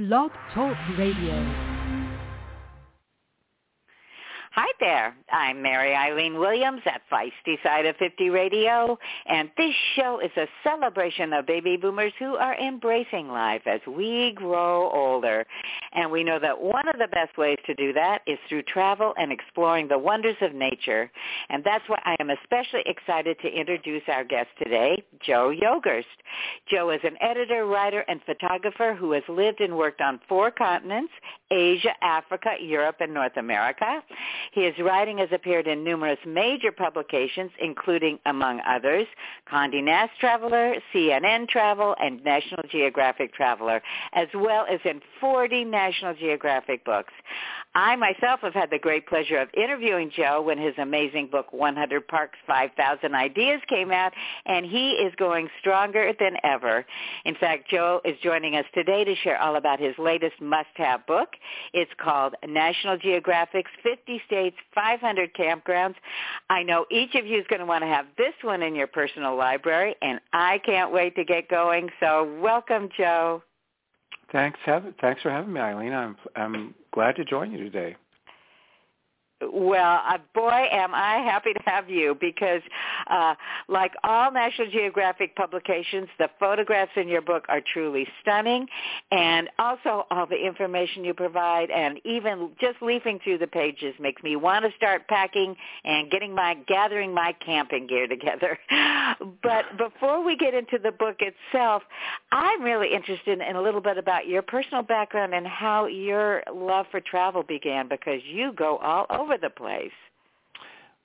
Blog Talk Radio. Hi there. I'm Mary Eileen Williams at Feisty Side of 50 Radio, and this show is a celebration of baby boomers who are embracing life as we grow older. And we know that one of the best ways to do that is through travel and exploring the wonders of nature. And that's why I am especially excited to introduce our guest today, Joe Yogerst. Joe is an editor, writer, and photographer who has lived and worked on four continents, Asia, Africa, Europe, and North America. His writing has appeared in numerous major publications, including, among others, Condé Nast Traveler, CNN Travel, and National Geographic Traveler, as well as in 40 National Geographic books. I myself have had the great pleasure of interviewing Joe when his amazing book 100 Parks 5000 Ideas came out and he is going stronger than ever. In fact, Joe is joining us today to share all about his latest must-have book. It's called National Geographic's 50 States 500 Campgrounds. I know each of you is going to want to have this one in your personal library and I can't wait to get going. So welcome, Joe. Thanks, have, thanks for having me, Eileen. I'm I'm glad to join you today. Well, uh, boy, am I happy to have you because, uh, like all National Geographic publications, the photographs in your book are truly stunning, and also all the information you provide, and even just leafing through the pages makes me want to start packing and getting my gathering my camping gear together. but before we get into the book itself, I'm really interested in a little bit about your personal background and how your love for travel began because you go all over over the place.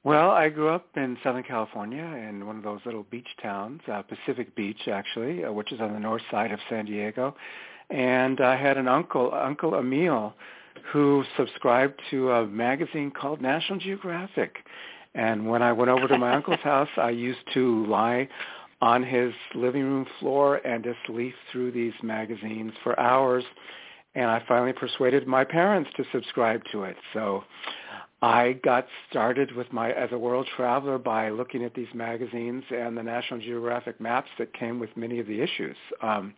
Well, I grew up in Southern California in one of those little beach towns, uh, Pacific Beach actually, uh, which is on the north side of San Diego. And I had an uncle, Uncle Emil, who subscribed to a magazine called National Geographic. And when I went over to my uncle's house, I used to lie on his living room floor and just leaf through these magazines for hours. And I finally persuaded my parents to subscribe to it. So I got started with my as a world traveler by looking at these magazines and the National Geographic maps that came with many of the issues. Um,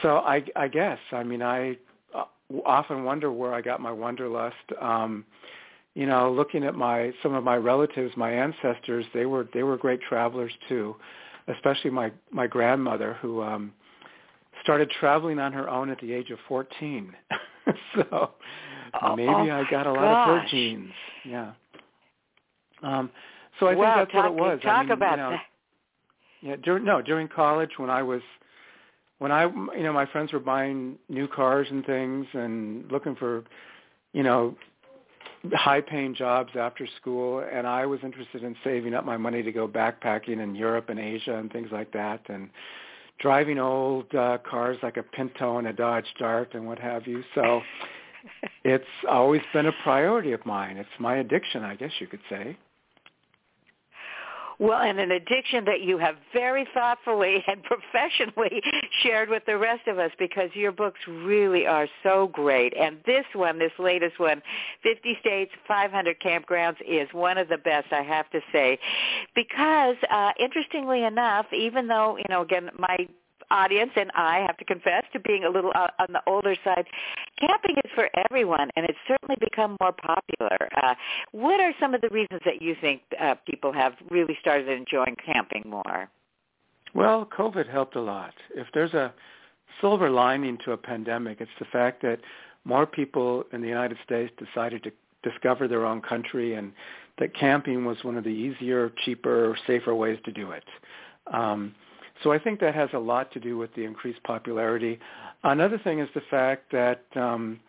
so I, I guess I mean I uh, often wonder where I got my wanderlust. Um, you know, looking at my some of my relatives, my ancestors, they were they were great travelers too, especially my my grandmother who um, started traveling on her own at the age of 14. so Oh, Maybe I got a lot gosh. of her genes. Yeah. Um, so I well, think that's talk, what it was. Talk I mean, about you know, that. Yeah, during no during college when I was when I you know my friends were buying new cars and things and looking for you know high paying jobs after school and I was interested in saving up my money to go backpacking in Europe and Asia and things like that and driving old uh, cars like a Pinto and a Dodge Dart and what have you. So it's always been a priority of mine. It's my addiction, I guess you could say. Well, and an addiction that you have very thoughtfully and professionally shared with the rest of us because your books really are so great. And this one, this latest one, 50 States, 500 Campgrounds, is one of the best, I have to say. Because, uh, interestingly enough, even though, you know, again, my audience and I have to confess to being a little uh, on the older side. Camping is for everyone, and it's certainly become more popular. Uh, what are some of the reasons that you think uh, people have really started enjoying camping more? Well, COVID helped a lot. If there's a silver lining to a pandemic, it's the fact that more people in the United States decided to discover their own country and that camping was one of the easier, cheaper, safer ways to do it. Um, so I think that has a lot to do with the increased popularity. Another thing is the fact that um,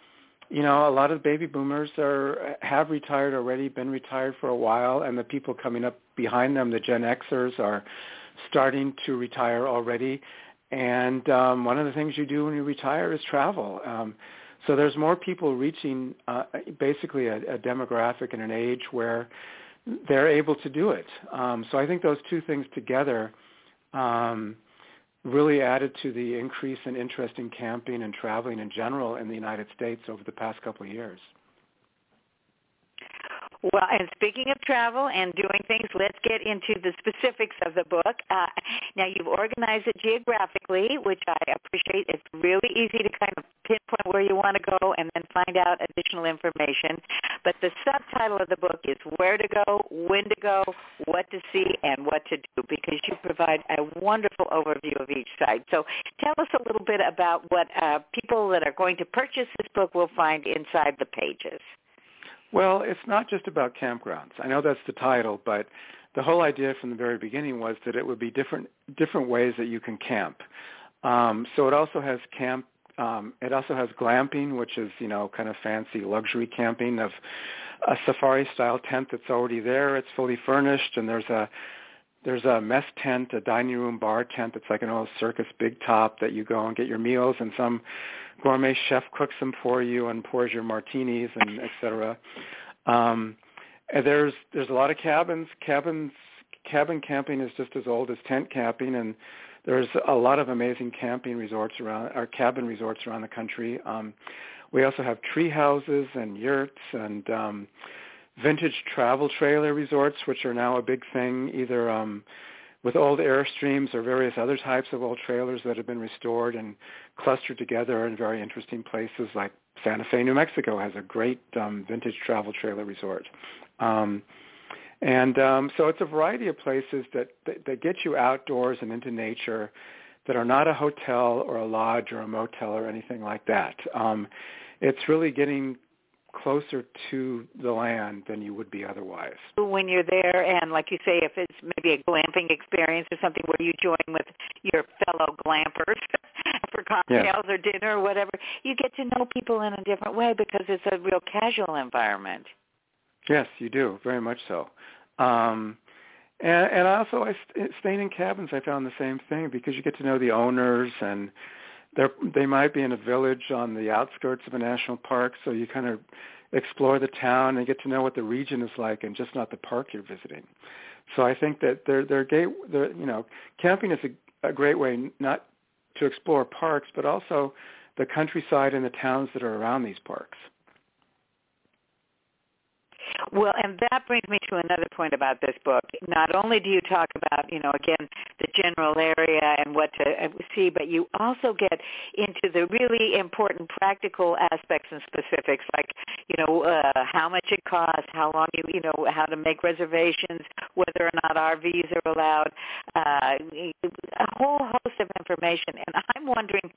you know a lot of baby boomers are have retired already, been retired for a while, and the people coming up behind them, the Gen Xers, are starting to retire already. And um, one of the things you do when you retire is travel. Um, so there's more people reaching uh, basically a, a demographic and an age where they're able to do it. Um, so I think those two things together um, really added to the increase in interest in camping and traveling in general in the United States over the past couple of years. Well, and speaking of travel and doing things, let's get into the specifics of the book. Uh, now, you've organized it geographically, which I appreciate. It's really easy to kind of pinpoint want to go and then find out additional information. But the subtitle of the book is Where to Go, When to Go, What to See, and What to Do because you provide a wonderful overview of each site. So tell us a little bit about what uh, people that are going to purchase this book will find inside the pages. Well, it's not just about campgrounds. I know that's the title, but the whole idea from the very beginning was that it would be different different ways that you can camp. Um, so it also has camp. Um, it also has glamping, which is you know kind of fancy luxury camping of a safari style tent that's already there. It's fully furnished, and there's a there's a mess tent, a dining room bar tent that's like an old circus big top that you go and get your meals, and some gourmet chef cooks them for you and pours your martinis and et cetera. Um, and there's there's a lot of cabins. Cabins cabin camping is just as old as tent camping, and there's a lot of amazing camping resorts around, or cabin resorts around the country. Um, we also have tree houses and yurts and um, vintage travel trailer resorts, which are now a big thing, either um, with old Airstreams or various other types of old trailers that have been restored and clustered together in very interesting places like Santa Fe, New Mexico has a great um, vintage travel trailer resort. Um, and um, so it's a variety of places that, that, that get you outdoors and into nature that are not a hotel or a lodge or a motel or anything like that. Um, it's really getting closer to the land than you would be otherwise. When you're there and like you say, if it's maybe a glamping experience or something where you join with your fellow glampers for cocktails or dinner or whatever, you get to know people in a different way because it's a real casual environment. Yes, you do, very much so. Um, and, and also, I st- staying in cabins, I found the same thing because you get to know the owners and they're, they might be in a village on the outskirts of a national park, so you kind of explore the town and get to know what the region is like and just not the park you're visiting. So I think that they're, they're, gay, they're you know, camping is a, a great way not to explore parks, but also the countryside and the towns that are around these parks. Well, and that brings me to another point about this book. Not only do you talk about, you know, again, the general area and what to uh, see, but you also get into the really important practical aspects and specifics, like, you know, uh, how much it costs, how long you, you know, how to make reservations, whether or not RVs are allowed, uh, a whole host of information. And I'm wondering,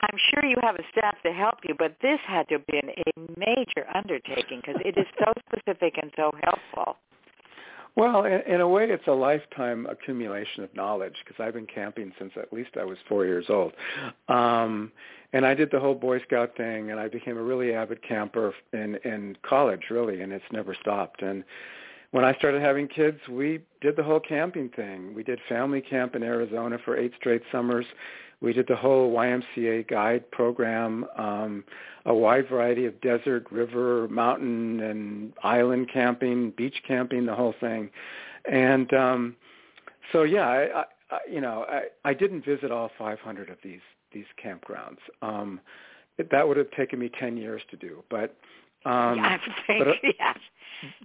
I'm sure you have a staff to help you, but this had to have been a major undertaking because it is so specific and so helpful. Well, in, in a way, it's a lifetime accumulation of knowledge because I've been camping since at least I was four years old. Um, and I did the whole Boy Scout thing, and I became a really avid camper in in college, really, and it's never stopped. And when I started having kids, we did the whole camping thing. We did family camp in Arizona for eight straight summers. We did the whole YMCA guide program, um, a wide variety of desert, river, mountain, and island camping, beach camping, the whole thing. And um, so, yeah, I, I, you know, I, I didn't visit all 500 of these these campgrounds. Um, it, that would have taken me 10 years to do, but um, yeah, I think, but, yes.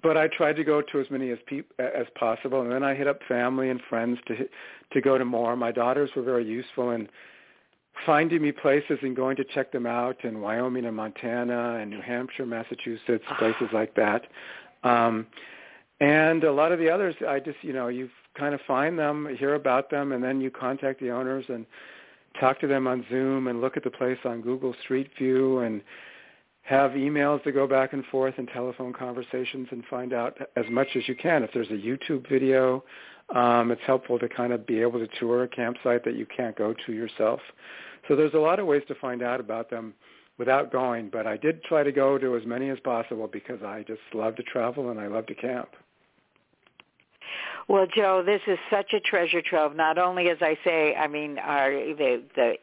But I tried to go to as many as peop- as possible, and then I hit up family and friends to to go to more. My daughters were very useful in finding me places and going to check them out in Wyoming and Montana and New Hampshire, Massachusetts, ah. places like that. Um, and a lot of the others, I just, you know, you kind of find them, hear about them, and then you contact the owners and talk to them on Zoom and look at the place on Google Street View and have emails to go back and forth and telephone conversations and find out as much as you can. If there's a YouTube video, um, it's helpful to kind of be able to tour a campsite that you can't go to yourself. So there's a lot of ways to find out about them without going, but I did try to go to as many as possible because I just love to travel and I love to camp. Well, Joe, this is such a treasure trove. Not only, as I say, I mean, are the the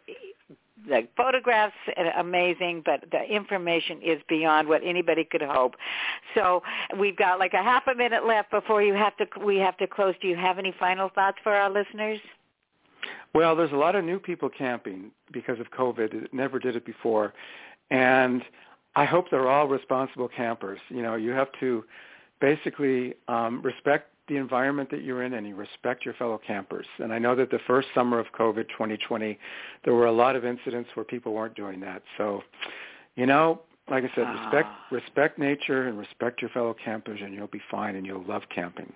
the photographs are amazing, but the information is beyond what anybody could hope. So we've got like a half a minute left before you have to we have to close. Do you have any final thoughts for our listeners? Well, there's a lot of new people camping because of COVID. It never did it before, and I hope they're all responsible campers. You know, you have to basically um, respect the environment that you're in and you respect your fellow campers. And I know that the first summer of COVID 2020, there were a lot of incidents where people weren't doing that. So, you know, like I said, respect Ah. respect nature and respect your fellow campers, and you'll be fine, and you'll love camping.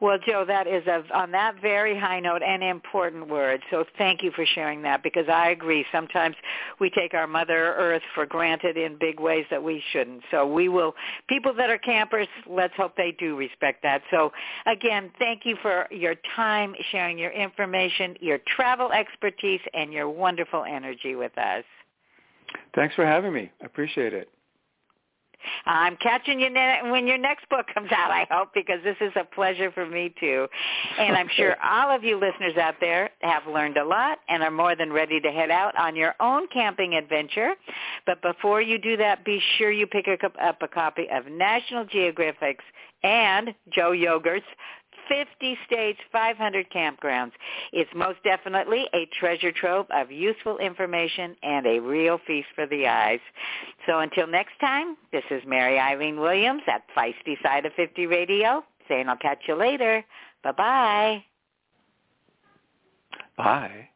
Well, Joe, that is a, on that very high note an important word. So thank you for sharing that because I agree. Sometimes we take our Mother Earth for granted in big ways that we shouldn't. So we will, people that are campers, let's hope they do respect that. So again, thank you for your time, sharing your information, your travel expertise, and your wonderful energy with us. Thanks for having me. I appreciate it. I'm catching you ne- when your next book comes out, I hope, because this is a pleasure for me too. And I'm sure all of you listeners out there have learned a lot and are more than ready to head out on your own camping adventure. But before you do that, be sure you pick up a copy of National Geographic's and Joe Yogerst's 50 states, 500 campgrounds. It's most definitely a treasure trove of useful information and a real feast for the eyes. So until next time, this is Mary Eileen Williams at Feisty Side of 50 Radio saying I'll catch you later. Bye-bye. Bye.